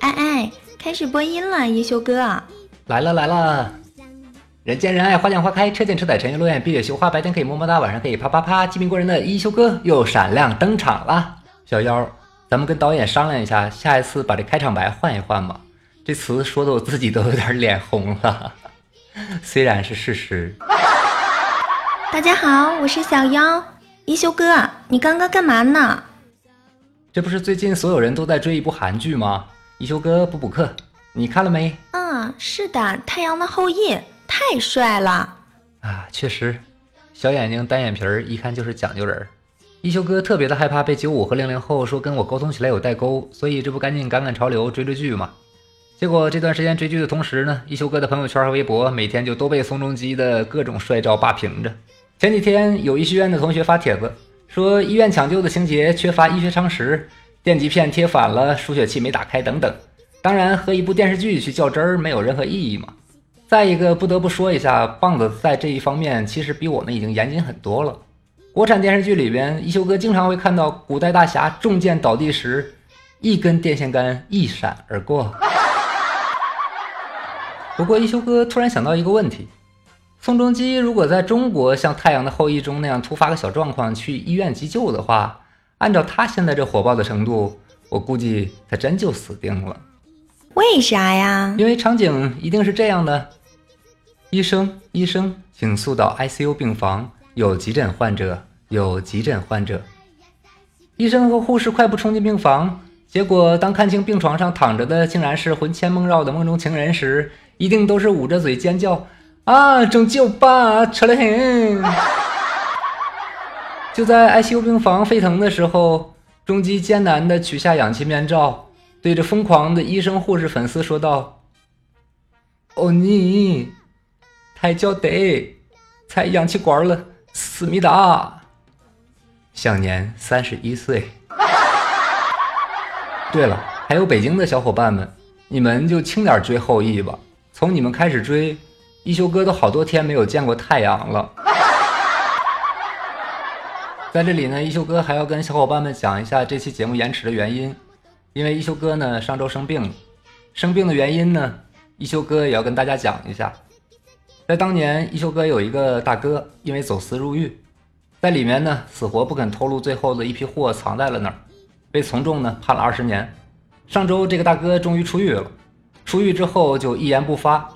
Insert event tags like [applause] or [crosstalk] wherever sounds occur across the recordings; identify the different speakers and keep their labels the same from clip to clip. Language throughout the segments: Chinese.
Speaker 1: 哎哎，开始播音了，一休哥。
Speaker 2: 来了来了，人见人爱，花见花开，车见车载，沉鱼落雁，闭月羞花，白天可以么么哒，晚上可以啪啪啪。机敏过人的一休哥又闪亮登场了。小妖，咱们跟导演商量一下，下一次把这开场白换一换吧。这词说的我自己都有点脸红了，[laughs] 虽然是事实。
Speaker 1: 大家好，我是小妖。一休哥，你刚刚干嘛呢？
Speaker 2: 这不是最近所有人都在追一部韩剧吗？一休哥补补课，你看了没？
Speaker 1: 嗯，是的，《太阳的后裔》太帅了
Speaker 2: 啊！确实，小眼睛单眼皮儿，一看就是讲究人。一休哥特别的害怕被九五和零零后说跟我沟通起来有代沟，所以这不赶紧赶赶潮流追追剧吗？结果这段时间追剧的同时呢，一休哥的朋友圈和微博每天就都被宋仲基的各种帅照霸屏着。前几天有医学院的同学发帖子，说医院抢救的情节缺乏医学常识，电极片贴反了，输血器没打开等等。当然和一部电视剧去较真儿没有任何意义嘛。再一个不得不说一下，棒子在这一方面其实比我们已经严谨很多了。国产电视剧里边，一休哥经常会看到古代大侠中箭倒地时，一根电线杆一闪而过。不过一休哥突然想到一个问题。宋仲基如果在中国像《太阳的后裔》中那样突发个小状况去医院急救的话，按照他现在这火爆的程度，我估计他真就死定了。
Speaker 1: 为啥呀？
Speaker 2: 因为场景一定是这样的：医生，医生，请速到 ICU 病房，有急诊患者，有急诊患者。医生和护士快步冲进病房，结果当看清病床上躺着的竟然是魂牵梦绕的梦中情人时，一定都是捂着嘴尖叫。啊，拯救吧，扯得很！[laughs] 就在 ICU 病房沸腾的时候，中基艰难地取下氧气面罩，对着疯狂的医生、护士、粉丝说道：“哦，你太娇得，拆氧气管了，思密达，享年三十一岁。[laughs] ”对了，还有北京的小伙伴们，你们就轻点追后羿吧，从你们开始追。一休哥都好多天没有见过太阳了，[laughs] 在这里呢，一休哥还要跟小伙伴们讲一下这期节目延迟的原因，因为一休哥呢上周生病了，生病的原因呢，一休哥也要跟大家讲一下。在当年，一休哥有一个大哥因为走私入狱，在里面呢死活不肯透露最后的一批货藏在了哪儿，被从重呢判了二十年。上周这个大哥终于出狱了，出狱之后就一言不发。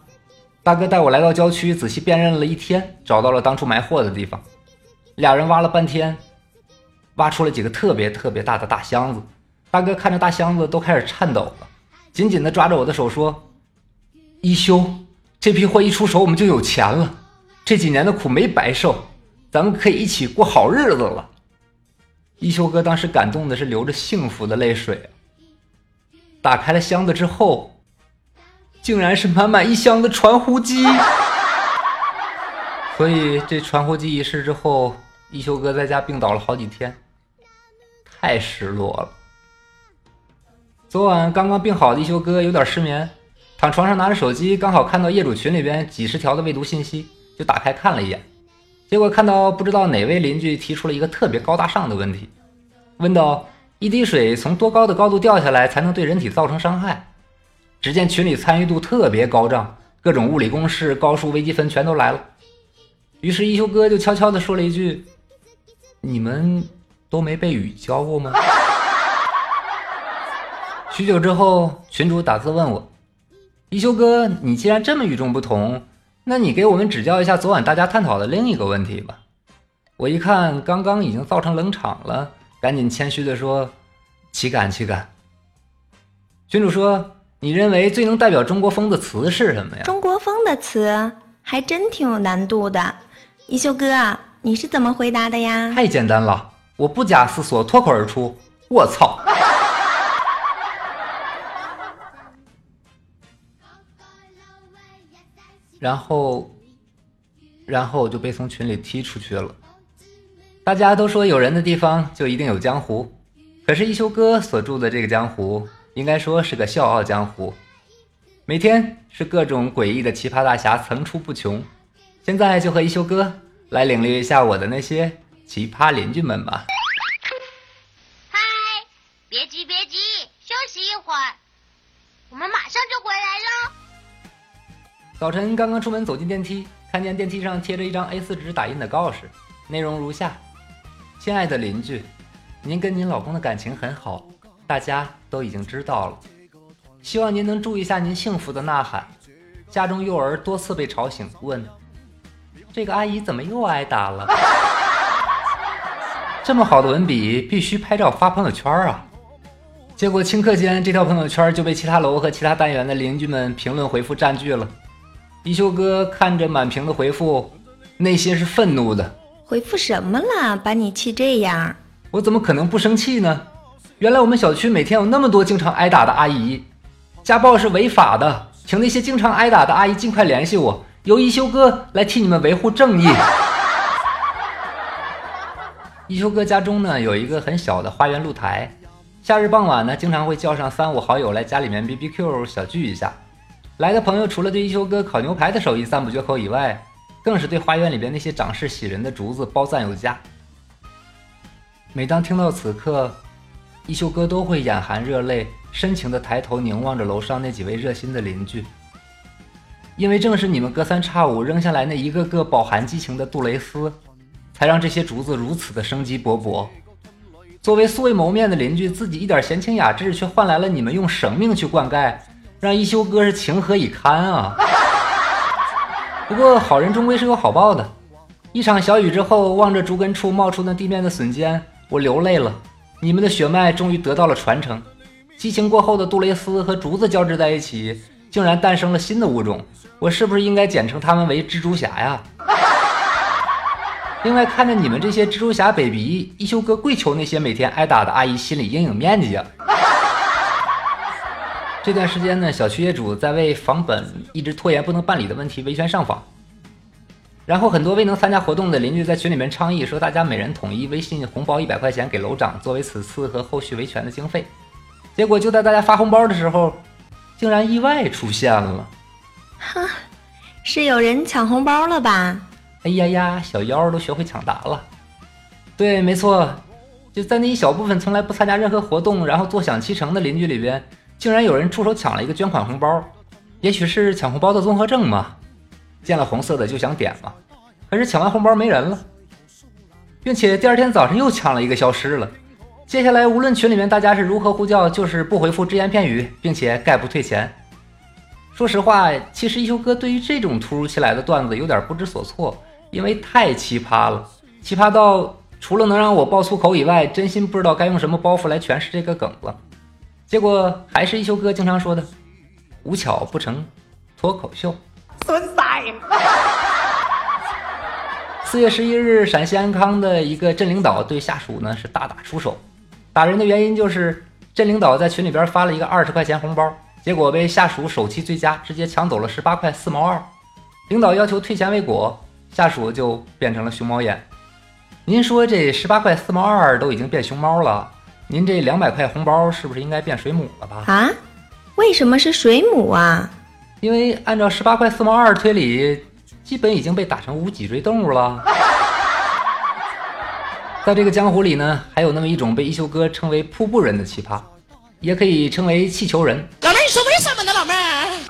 Speaker 2: 大哥带我来到郊区，仔细辨认了一天，找到了当初埋货的地方。俩人挖了半天，挖出了几个特别特别大的大箱子。大哥看着大箱子都开始颤抖了，紧紧地抓着我的手说：“一休，这批货一出手，我们就有钱了。这几年的苦没白受，咱们可以一起过好日子了。”一休哥当时感动的是流着幸福的泪水。打开了箱子之后。竟然是满满一箱的传呼机，[laughs] 所以这传呼机一事之后，一休哥在家病倒了好几天，太失落了。昨晚刚刚病好的一休哥有点失眠，躺床上拿着手机，刚好看到业主群里边几十条的未读信息，就打开看了一眼，结果看到不知道哪位邻居提出了一个特别高大上的问题，问道：一滴水从多高的高度掉下来才能对人体造成伤害？只见群里参与度特别高涨，各种物理公式、高数、微积分全都来了。于是，一休哥就悄悄地说了一句：“你们都没被雨浇过吗？”许久之后，群主打字问我：“一休哥，你既然这么与众不同，那你给我们指教一下昨晚大家探讨的另一个问题吧。”我一看，刚刚已经造成冷场了，赶紧谦虚地说：“岂敢岂敢。”群主说。你认为最能代表中国风的词是什么呀？
Speaker 1: 中国风的词还真挺有难度的。一休哥，你是怎么回答的呀？
Speaker 2: 太简单了，我不假思索，脱口而出：“我操！”然后，然后我就被从群里踢出去了。大家都说有人的地方就一定有江湖，可是一休哥所住的这个江湖。应该说是个笑傲江湖。每天是各种诡异的奇葩大侠层出不穷。现在就和一休哥来领略一下我的那些奇葩邻居们吧。
Speaker 3: 嗨，别急
Speaker 4: 别急，休息一会儿，我们马上就回来了。
Speaker 2: 早晨刚刚出门走进电梯，看见电梯上贴着一张 A4 纸打印的告示，内容如下：亲爱的邻居，您跟您老公的感情很好，大家都已经知道了。希望您能注意一下您幸福的呐喊。家中幼儿多次被吵醒，问：“这个阿姨怎么又挨打了？” [laughs] 这么好的文笔，必须拍照发朋友圈啊！结果顷刻间，这条朋友圈就被其他楼和其他单元的邻居们评论回复占据了。一休哥看着满屏的回复，内心是愤怒的。
Speaker 1: 回复什么了？把你气这样？
Speaker 2: 我怎么可能不生气呢？原来我们小区每天有那么多经常挨打的阿姨，家暴是违法的。请那些经常挨打的阿姨尽快联系我，由一休哥来替你们维护正义。一休哥家中呢有一个很小的花园露台，夏日傍晚呢经常会叫上三五好友来家里面 B B Q 小聚一下。来的朋友除了对一休哥烤牛排的手艺赞不绝口以外，更是对花园里边那些长势喜人的竹子褒赞有加。每当听到此刻，一休哥都会眼含热泪。深情地抬头凝望着楼上那几位热心的邻居，因为正是你们隔三差五扔下来那一个个饱含激情的杜蕾斯，才让这些竹子如此的生机勃勃。作为素未谋面的邻居，自己一点闲情雅致，却换来了你们用生命去灌溉，让一休哥是情何以堪啊！不过好人终归是有好报的，一场小雨之后，望着竹根处冒出那地面的笋尖，我流泪了。你们的血脉终于得到了传承。激情过后的杜蕾斯和竹子交织在一起，竟然诞生了新的物种。我是不是应该简称它们为蜘蛛侠呀？[laughs] 另外，看着你们这些蜘蛛侠 baby，一休哥跪求那些每天挨打的阿姨心理阴影面积啊！这段时间呢，小区业主在为房本一直拖延不能办理的问题维权上访，然后很多未能参加活动的邻居在群里面倡议说，大家每人统一微信红包一百块钱给楼长，作为此次和后续维权的经费。结果就在大家发红包的时候，竟然意外出现了。
Speaker 1: 哈，是有人抢红包了吧？
Speaker 2: 哎呀呀，小妖都学会抢答了。对，没错，就在那一小部分从来不参加任何活动，然后坐享其成的邻居里边，竟然有人出手抢了一个捐款红包。也许是抢红包的综合症嘛，见了红色的就想点嘛。可是抢完红包没人了，并且第二天早上又抢了一个消失了。接下来，无论群里面大家是如何呼叫，就是不回复只言片语，并且概不退钱。说实话，其实一休哥对于这种突如其来的段子有点不知所措，因为太奇葩了，奇葩到除了能让我爆粗口以外，真心不知道该用什么包袱来诠释这个梗了。结果还是一休哥经常说的：“无巧不成脱口秀。”
Speaker 1: 孙仔。[laughs]
Speaker 2: 四月十一日，陕西安康的一个镇领导对下属呢是大打出手。打人的原因就是镇领导在群里边发了一个二十块钱红包，结果被下属手气最佳，直接抢走了十八块四毛二。领导要求退钱未果，下属就变成了熊猫眼。您说这十八块四毛二都已经变熊猫了，您这两百块红包是不是应该变水母了吧？
Speaker 1: 啊？为什么是水母啊？
Speaker 2: 因为按照十八块四毛二推理，基本已经被打成无脊椎动物了。[laughs] 在这个江湖里呢，还有那么一种被一休哥称为“瀑布人”的奇葩，也可以称为气球人。
Speaker 3: 老妹儿，你说为什么呢？老妹儿，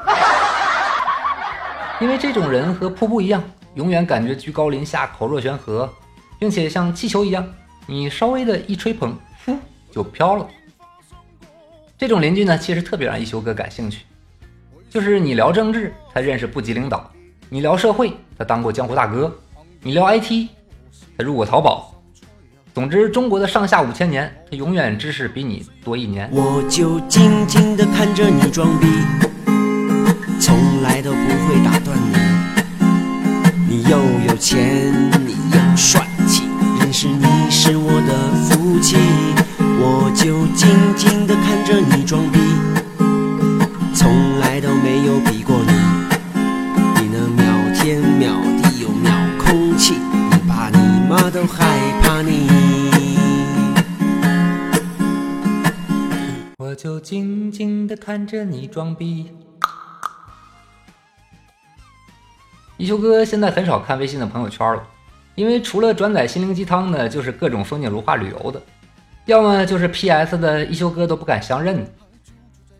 Speaker 3: [laughs]
Speaker 2: 因为这种人和瀑布一样，永远感觉居高临下、口若悬河，并且像气球一样，你稍微的一吹捧，呼就飘了。这种邻居呢，其实特别让一休哥感兴趣，就是你聊政治，他认识部级领导；你聊社会，他当过江湖大哥；你聊 IT，他入过淘宝。总之，中国的上下五千年，他永远知识比你多一年。
Speaker 3: 我就静静地看着你装逼，从来都不会打断你。你又有钱，你又帅气，认识你是我的福气。我就静静地看着你装逼，有比过你。你那秒天秒地又秒空气，你爸你妈都害怕你。
Speaker 2: 我就静静的看着你装逼。一休哥现在很少看微信的朋友圈了，因为除了转载心灵鸡汤的，就是各种风景如画旅游的，要么就是 PS 的一休哥都不敢相认。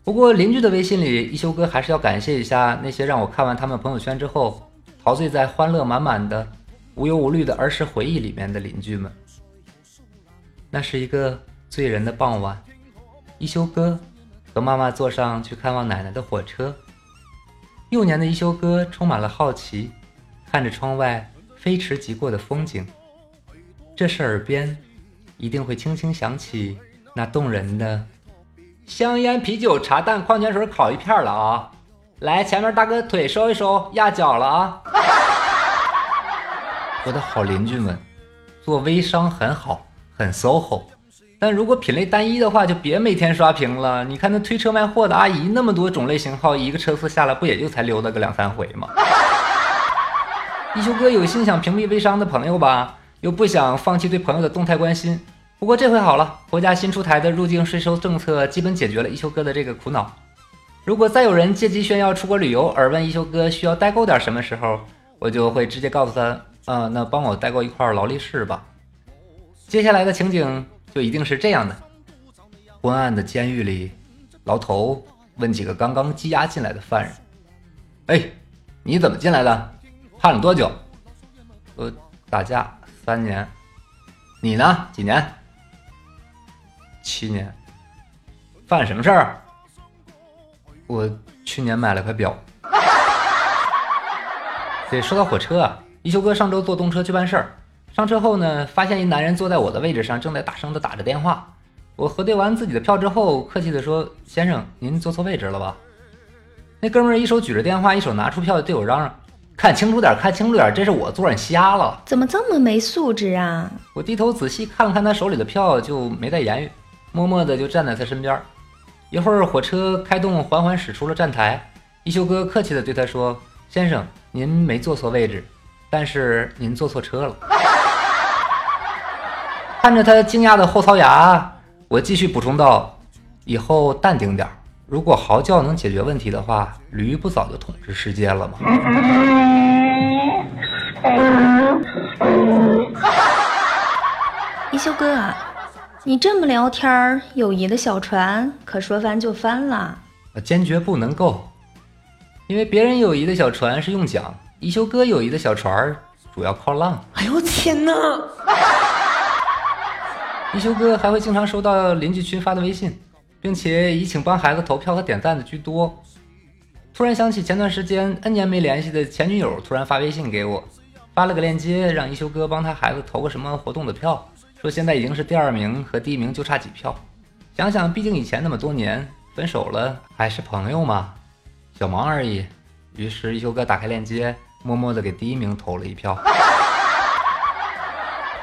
Speaker 2: 不过邻居的微信里，一休哥还是要感谢一下那些让我看完他们朋友圈之后，陶醉在欢乐满满的、无忧无虑的儿时回忆里面的邻居们。那是一个醉人的傍晚，一休哥和妈妈坐上去看望奶奶的火车。幼年的一休哥充满了好奇，看着窗外飞驰即过的风景。这时耳边一定会轻轻响起那动人的香烟、啤酒、茶蛋、矿泉水、烤一片了啊！来，前面大哥腿收一收，压脚了啊！我的好邻居们，做微商很好，很 SOHO，但如果品类单一的话，就别每天刷屏了。你看那推车卖货的阿姨，那么多种类型号，一个车次下来不也就才溜达个两三回吗？一休哥有心想屏蔽微商的朋友吧，又不想放弃对朋友的动态关心。不过这回好了，国家新出台的入境税收政策基本解决了一休哥的这个苦恼。如果再有人借机炫耀出国旅游，而问一休哥需要代购点什么时候，我就会直接告诉他。啊，那帮我代购一块劳力士吧。接下来的情景就一定是这样的：昏暗的监狱里，牢头问几个刚刚羁押进来的犯人：“哎，你怎么进来的？判了多久？”“呃，打架三年。”“你呢？几年？”“七年。”“犯什么事儿？”“我去年买了块表。”对，说到火车啊。一休哥上周坐动车去办事儿，上车后呢，发现一男人坐在我的位置上，正在大声的打着电话。我核对完自己的票之后，客气的说：“先生，您坐错位置了吧？”那哥们儿一手举着电话，一手拿出票，对我嚷嚷：“看清楚点，看清楚点，这是我座，你瞎了？
Speaker 1: 怎么这么没素质啊？”
Speaker 2: 我低头仔细看了看他手里的票，就没再言语，默默的就站在他身边。一会儿，火车开动，缓缓驶出了站台。一休哥客气的对他说：“先生，您没坐错位置。”但是您坐错车了。看着他惊讶的后槽牙，我继续补充道：“以后淡定点如果嚎叫能解决问题的话，驴不早就统治世界了吗？” [laughs]
Speaker 1: 一休哥啊，你这么聊天友谊的小船可说翻就翻了。
Speaker 2: 坚决不能够，因为别人友谊的小船是用桨。一休哥友谊的小船主要靠浪。
Speaker 3: 哎呦天哪！[laughs]
Speaker 2: 一休哥还会经常收到邻居群发的微信，并且以请帮孩子投票和点赞的居多。突然想起前段时间 N 年没联系的前女友突然发微信给我，发了个链接让一休哥帮他孩子投个什么活动的票，说现在已经是第二名和第一名就差几票。想想毕竟以前那么多年分手了还是朋友嘛，小忙而已。于是，一休哥打开链接。默默的给第一名投了一票。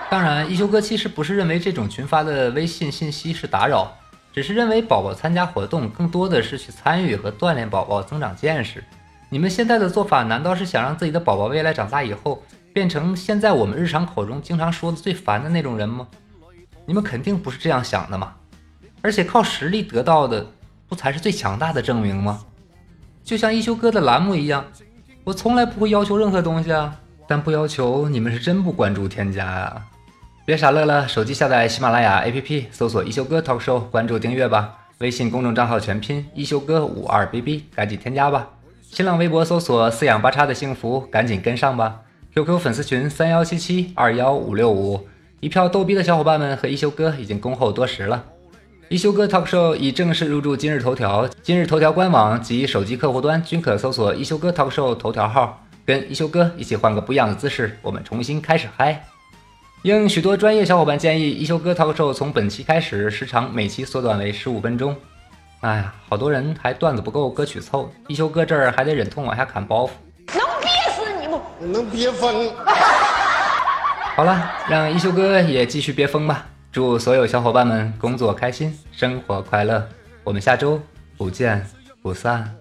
Speaker 2: 当然，一休哥其实不是认为这种群发的微信信息是打扰，只是认为宝宝参加活动更多的是去参与和锻炼宝宝增长见识。你们现在的做法，难道是想让自己的宝宝未来长大以后变成现在我们日常口中经常说的最烦的那种人吗？你们肯定不是这样想的嘛！而且靠实力得到的，不才是最强大的证明吗？就像一休哥的栏目一样。我从来不会要求任何东西啊，但不要求你们是真不关注添加啊！别傻乐了，手机下载喜马拉雅 APP，搜索一休哥 talk show，关注订阅吧。微信公众账号全拼一休哥五二 bb，赶紧添加吧。新浪微博搜索四仰八叉的幸福，赶紧跟上吧。QQ 粉丝群三幺七七二幺五六五，一票逗逼的小伙伴们和一休哥已经恭候多时了。一休哥 talk show 已正式入驻今日头条，今日头条官网及手机客户端均可搜索一休哥 talk show 头条号，跟一休哥一起换个不一样的姿势，我们重新开始嗨。应许多专业小伙伴建议，一休哥 talk show 从本期开始时长每期缩短为十五分钟。哎呀，好多人还段子不够，歌曲凑，一休哥这儿还得忍痛往下砍包袱，
Speaker 5: 能憋疯。[laughs]
Speaker 2: 好了，让一休哥也继续憋疯吧。祝所有小伙伴们工作开心，生活快乐。我们下周不见不散。